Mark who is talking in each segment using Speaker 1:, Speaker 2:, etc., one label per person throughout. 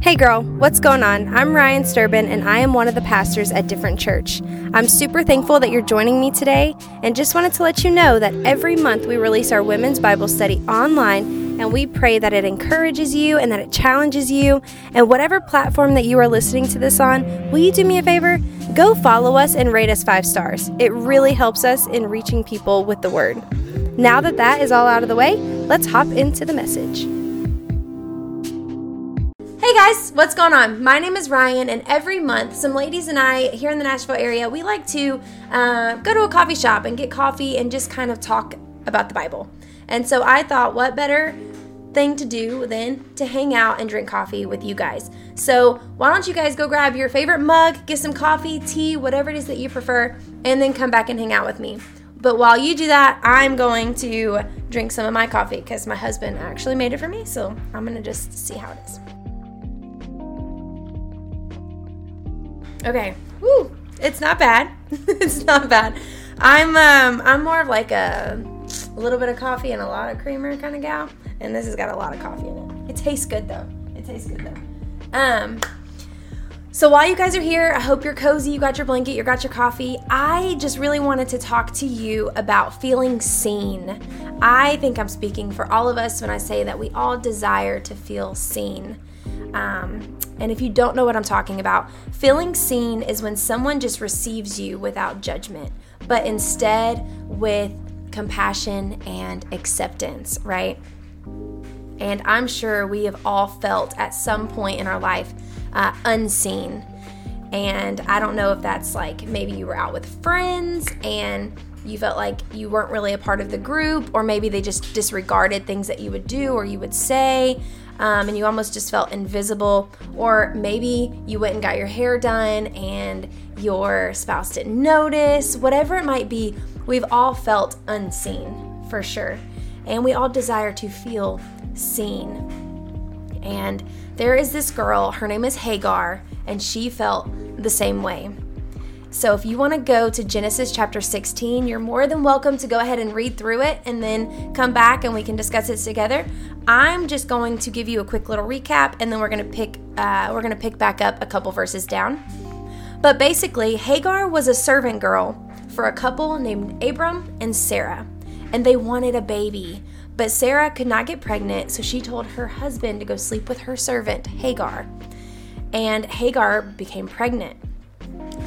Speaker 1: Hey girl, what's going on? I'm Ry'Ann Sterban and I am one of the pastors at Different Church. I'm super thankful that you're joining me today and just wanted to let you know that every month we release our women's Bible study online and we pray that it encourages you and that it challenges you. And whatever platform that you are listening to this on, will you do me a favor? Go follow us and rate us five stars. It really helps us in reaching people with the word. Now that that is all out of the way, let's hop into the message. Guys, what's going on? My name is Ry'Ann, and every month, some ladies and I here in the Nashville area, we like to uh, go to a coffee shop and get coffee and just kind of talk about the Bible. And so I thought, what better thing to do than to hang out and drink coffee with you guys? So why don't you guys go grab your favorite mug, get some coffee, tea, whatever it is that you prefer, and then come back and hang out with me. But while you do that, I'm going to drink some of my coffee because my husband actually made it for me. So I'm going to just see how it is. Okay. Woo. It's not bad. it's not bad. I'm um I'm more of like a, a little bit of coffee and a lot of creamer kind of gal, and this has got a lot of coffee in it. It tastes good though. It tastes good though. Um. So while you guys are here, I hope you're cozy, you got your blanket, you got your coffee. I just really wanted to talk to you about feeling seen. I think I'm speaking for all of us when I say that we all desire to feel seen. Um, and if you don't know what I'm talking about, feeling seen is when someone just receives you without judgment, but instead with compassion and acceptance, right? And I'm sure we have all felt at some point in our life uh, unseen. And I don't know if that's like maybe you were out with friends and you felt like you weren't really a part of the group, or maybe they just disregarded things that you would do or you would say um, and you almost just felt invisible. Or maybe you went and got your hair done and your spouse didn't notice. Whatever it might be, we've all felt unseen for sure. And we all desire to feel seen. And there is this girl, her name is Hagar, and she felt the same way. So if you want to go to Genesis chapter 16, you're more than welcome to go ahead and read through it and then come back and we can discuss it together. I'm just going to give you a quick little recap and then we're going to pick uh, we're going to pick back up a couple verses down. But basically, Hagar was a servant girl for a couple named Abram and Sarah, and they wanted a baby. But Sarah could not get pregnant, so she told her husband to go sleep with her servant, Hagar. And Hagar became pregnant.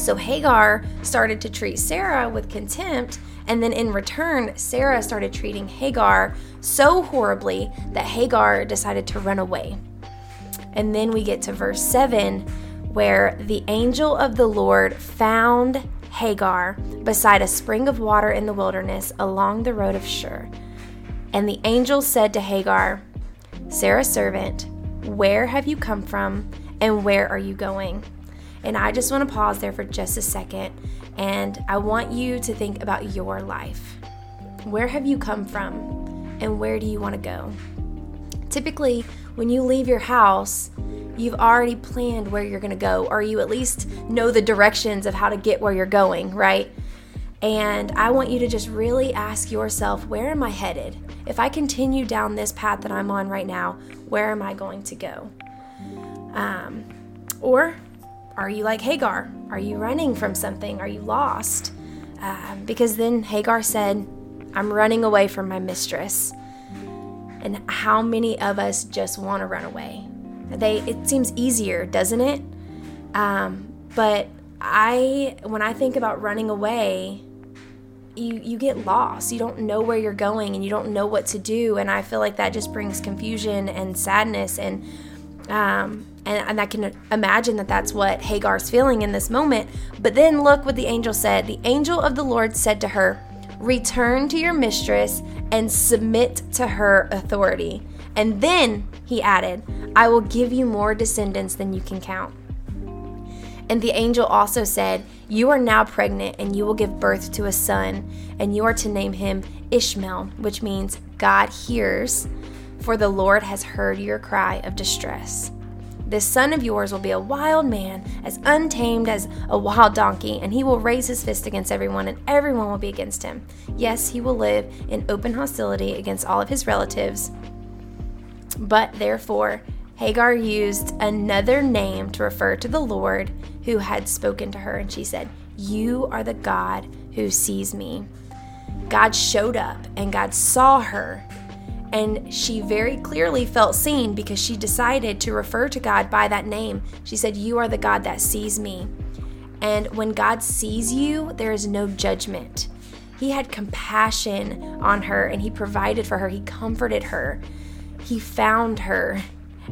Speaker 1: So Hagar started to treat Sarah with contempt, and then in return, Sarah started treating Hagar so horribly that Hagar decided to run away. And then we get to verse 7 where the angel of the Lord found Hagar beside a spring of water in the wilderness along the road of Shur. And the angel said to Hagar, Sarah's servant, where have you come from and where are you going? And I just want to pause there for just a second and I want you to think about your life. Where have you come from and where do you want to go? Typically, when you leave your house, you've already planned where you're going to go, or you at least know the directions of how to get where you're going, right? And I want you to just really ask yourself, where am I headed? If I continue down this path that I'm on right now, where am I going to go? Um, or are you like Hagar? Are you running from something? Are you lost? Uh, because then Hagar said, I'm running away from my mistress. And how many of us just want to run away? They it seems easier, doesn't it? Um, but I when I think about running away, you you get lost. You don't know where you're going and you don't know what to do. And I feel like that just brings confusion and sadness and um, and, and I can imagine that that's what Hagar's feeling in this moment. But then look what the angel said. The angel of the Lord said to her, Return to your mistress and submit to her authority. And then he added, I will give you more descendants than you can count. And the angel also said, You are now pregnant, and you will give birth to a son, and you are to name him Ishmael, which means God hears, for the Lord has heard your cry of distress. This son of yours will be a wild man, as untamed as a wild donkey, and he will raise his fist against everyone, and everyone will be against him. Yes, he will live in open hostility against all of his relatives. But therefore, Hagar used another name to refer to the Lord who had spoken to her, and she said, You are the God who sees me. God showed up and God saw her, and she very clearly felt seen because she decided to refer to God by that name. She said, You are the God that sees me. And when God sees you, there is no judgment. He had compassion on her and he provided for her, he comforted her, he found her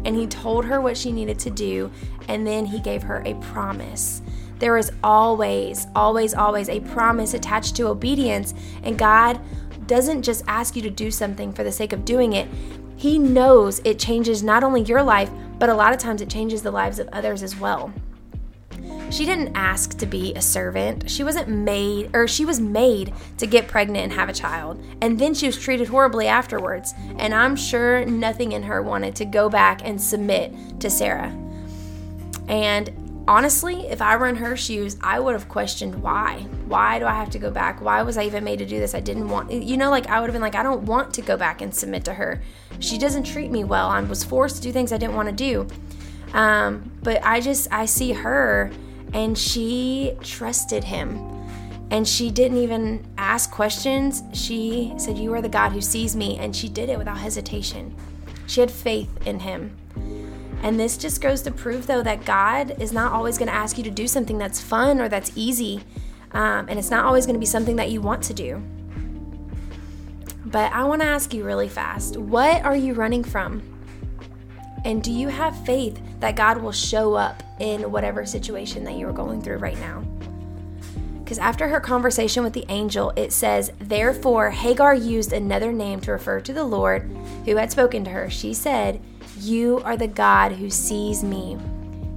Speaker 1: and he told her what she needed to do, and then he gave her a promise. There is always, always, always a promise attached to obedience, and God doesn't just ask you to do something for the sake of doing it. He knows it changes not only your life, but a lot of times it changes the lives of others as well. She didn't ask to be a servant. She wasn't made, or she was made to get pregnant and have a child. And then she was treated horribly afterwards. And I'm sure nothing in her wanted to go back and submit to Sarah. And honestly, if I were in her shoes, I would have questioned why. Why do I have to go back? Why was I even made to do this? I didn't want, you know, like I would have been like, I don't want to go back and submit to her. She doesn't treat me well. I was forced to do things I didn't want to do. Um, but I just, I see her and she trusted him. And she didn't even ask questions. She said, You are the God who sees me. And she did it without hesitation. She had faith in him. And this just goes to prove, though, that God is not always going to ask you to do something that's fun or that's easy. Um, and it's not always going to be something that you want to do. But I want to ask you really fast what are you running from? And do you have faith that God will show up in whatever situation that you are going through right now? Because after her conversation with the angel, it says, Therefore, Hagar used another name to refer to the Lord who had spoken to her. She said, You are the God who sees me.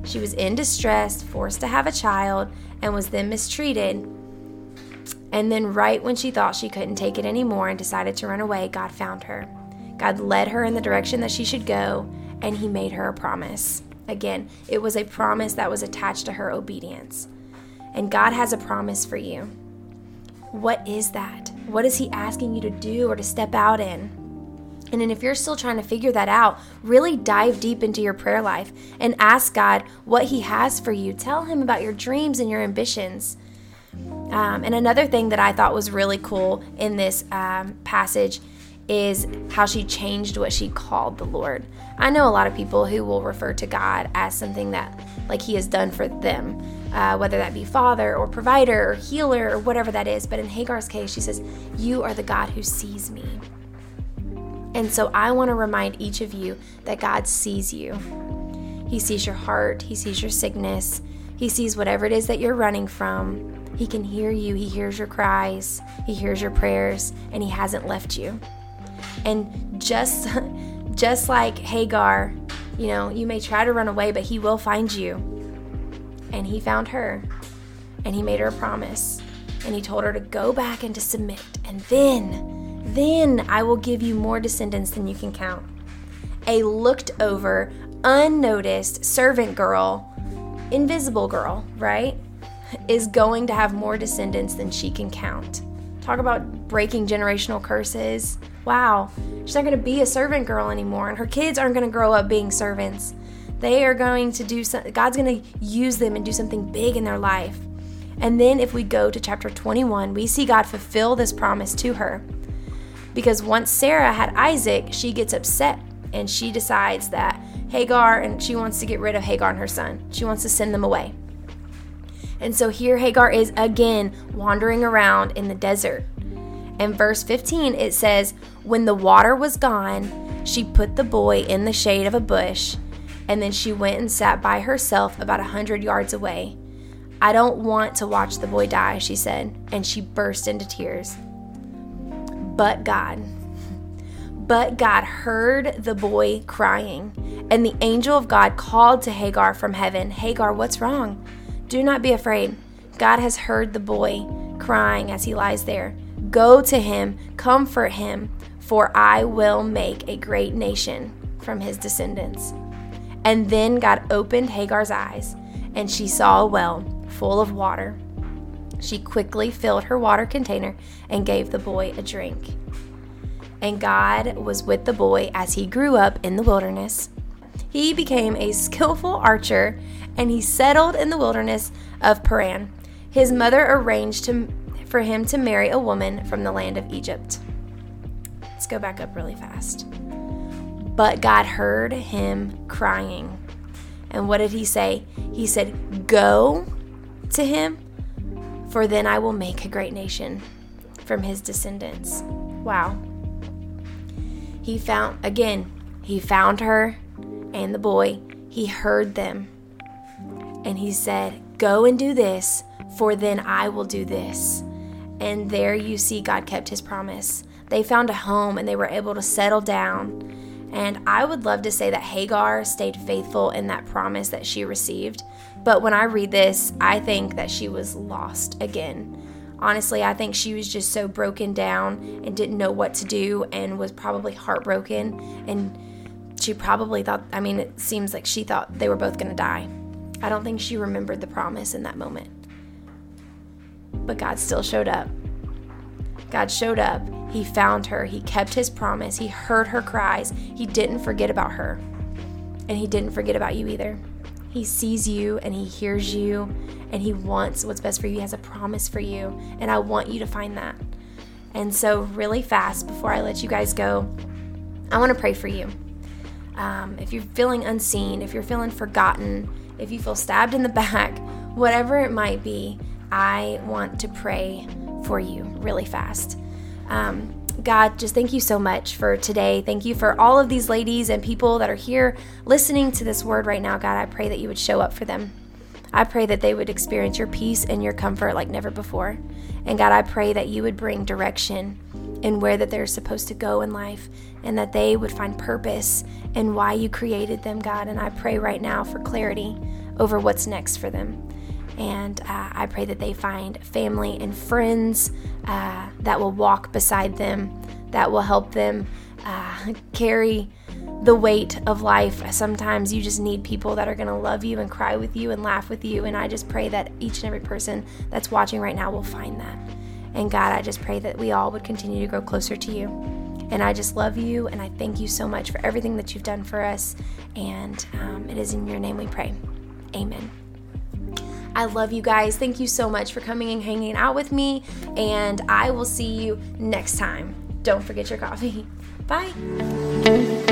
Speaker 1: She was in distress, forced to have a child, and was then mistreated. And then, right when she thought she couldn't take it anymore and decided to run away, God found her. God led her in the direction that she should go, and he made her a promise. Again, it was a promise that was attached to her obedience. And God has a promise for you. What is that? What is He asking you to do or to step out in? And then, if you're still trying to figure that out, really dive deep into your prayer life and ask God what He has for you. Tell Him about your dreams and your ambitions. Um, and another thing that I thought was really cool in this um, passage is how she changed what she called the Lord. I know a lot of people who will refer to God as something that, like, He has done for them, uh, whether that be Father or Provider or Healer or whatever that is. But in Hagar's case, she says, You are the God who sees me. And so I want to remind each of you that God sees you. He sees your heart, He sees your sickness, He sees whatever it is that you're running from. He can hear you, He hears your cries, He hears your prayers, and He hasn't left you. And just just like Hagar, you know, you may try to run away, but he will find you. And he found her. And he made her a promise. And he told her to go back and to submit. And then, then I will give you more descendants than you can count. A looked over, unnoticed servant girl, invisible girl, right? Is going to have more descendants than she can count. Talk about breaking generational curses. Wow, she's not going to be a servant girl anymore, and her kids aren't going to grow up being servants. They are going to do something, God's going to use them and do something big in their life. And then if we go to chapter 21, we see God fulfill this promise to her. Because once Sarah had Isaac, she gets upset and she decides that Hagar and she wants to get rid of Hagar and her son. She wants to send them away. And so here Hagar is again wandering around in the desert. In verse 15, it says, When the water was gone, she put the boy in the shade of a bush, and then she went and sat by herself about a hundred yards away. I don't want to watch the boy die, she said, and she burst into tears. But God, but God heard the boy crying, and the angel of God called to Hagar from heaven Hagar, what's wrong? Do not be afraid. God has heard the boy crying as he lies there. Go to him, comfort him, for I will make a great nation from his descendants. And then God opened Hagar's eyes, and she saw a well full of water. She quickly filled her water container and gave the boy a drink. And God was with the boy as he grew up in the wilderness. He became a skillful archer and he settled in the wilderness of Paran. His mother arranged to, for him to marry a woman from the land of Egypt. Let's go back up really fast. But God heard him crying. And what did he say? He said, Go to him, for then I will make a great nation from his descendants. Wow. He found, again, he found her and the boy. He heard them. And he said, Go and do this, for then I will do this. And there you see God kept his promise. They found a home and they were able to settle down. And I would love to say that Hagar stayed faithful in that promise that she received. But when I read this, I think that she was lost again. Honestly, I think she was just so broken down and didn't know what to do and was probably heartbroken. And she probably thought, I mean, it seems like she thought they were both going to die. I don't think she remembered the promise in that moment. But God still showed up. God showed up. He found her. He kept his promise. He heard her cries. He didn't forget about her. And he didn't forget about you either. He sees you and he hears you and he wants what's best for you. He has a promise for you. And I want you to find that. And so, really fast, before I let you guys go, I want to pray for you. Um, if you're feeling unseen, if you're feeling forgotten, if you feel stabbed in the back, whatever it might be, I want to pray for you really fast. Um, God, just thank you so much for today. Thank you for all of these ladies and people that are here listening to this word right now. God, I pray that you would show up for them. I pray that they would experience your peace and your comfort like never before. And God, I pray that you would bring direction in where that they're supposed to go in life and that they would find purpose in why you created them, God. And I pray right now for clarity over what's next for them. And uh, I pray that they find family and friends uh, that will walk beside them, that will help them uh, carry the weight of life. Sometimes you just need people that are going to love you and cry with you and laugh with you. And I just pray that each and every person that's watching right now will find that. And God, I just pray that we all would continue to grow closer to you. And I just love you and I thank you so much for everything that you've done for us. And um, it is in your name we pray. Amen. I love you guys. Thank you so much for coming and hanging out with me. And I will see you next time. Don't forget your coffee. Bye.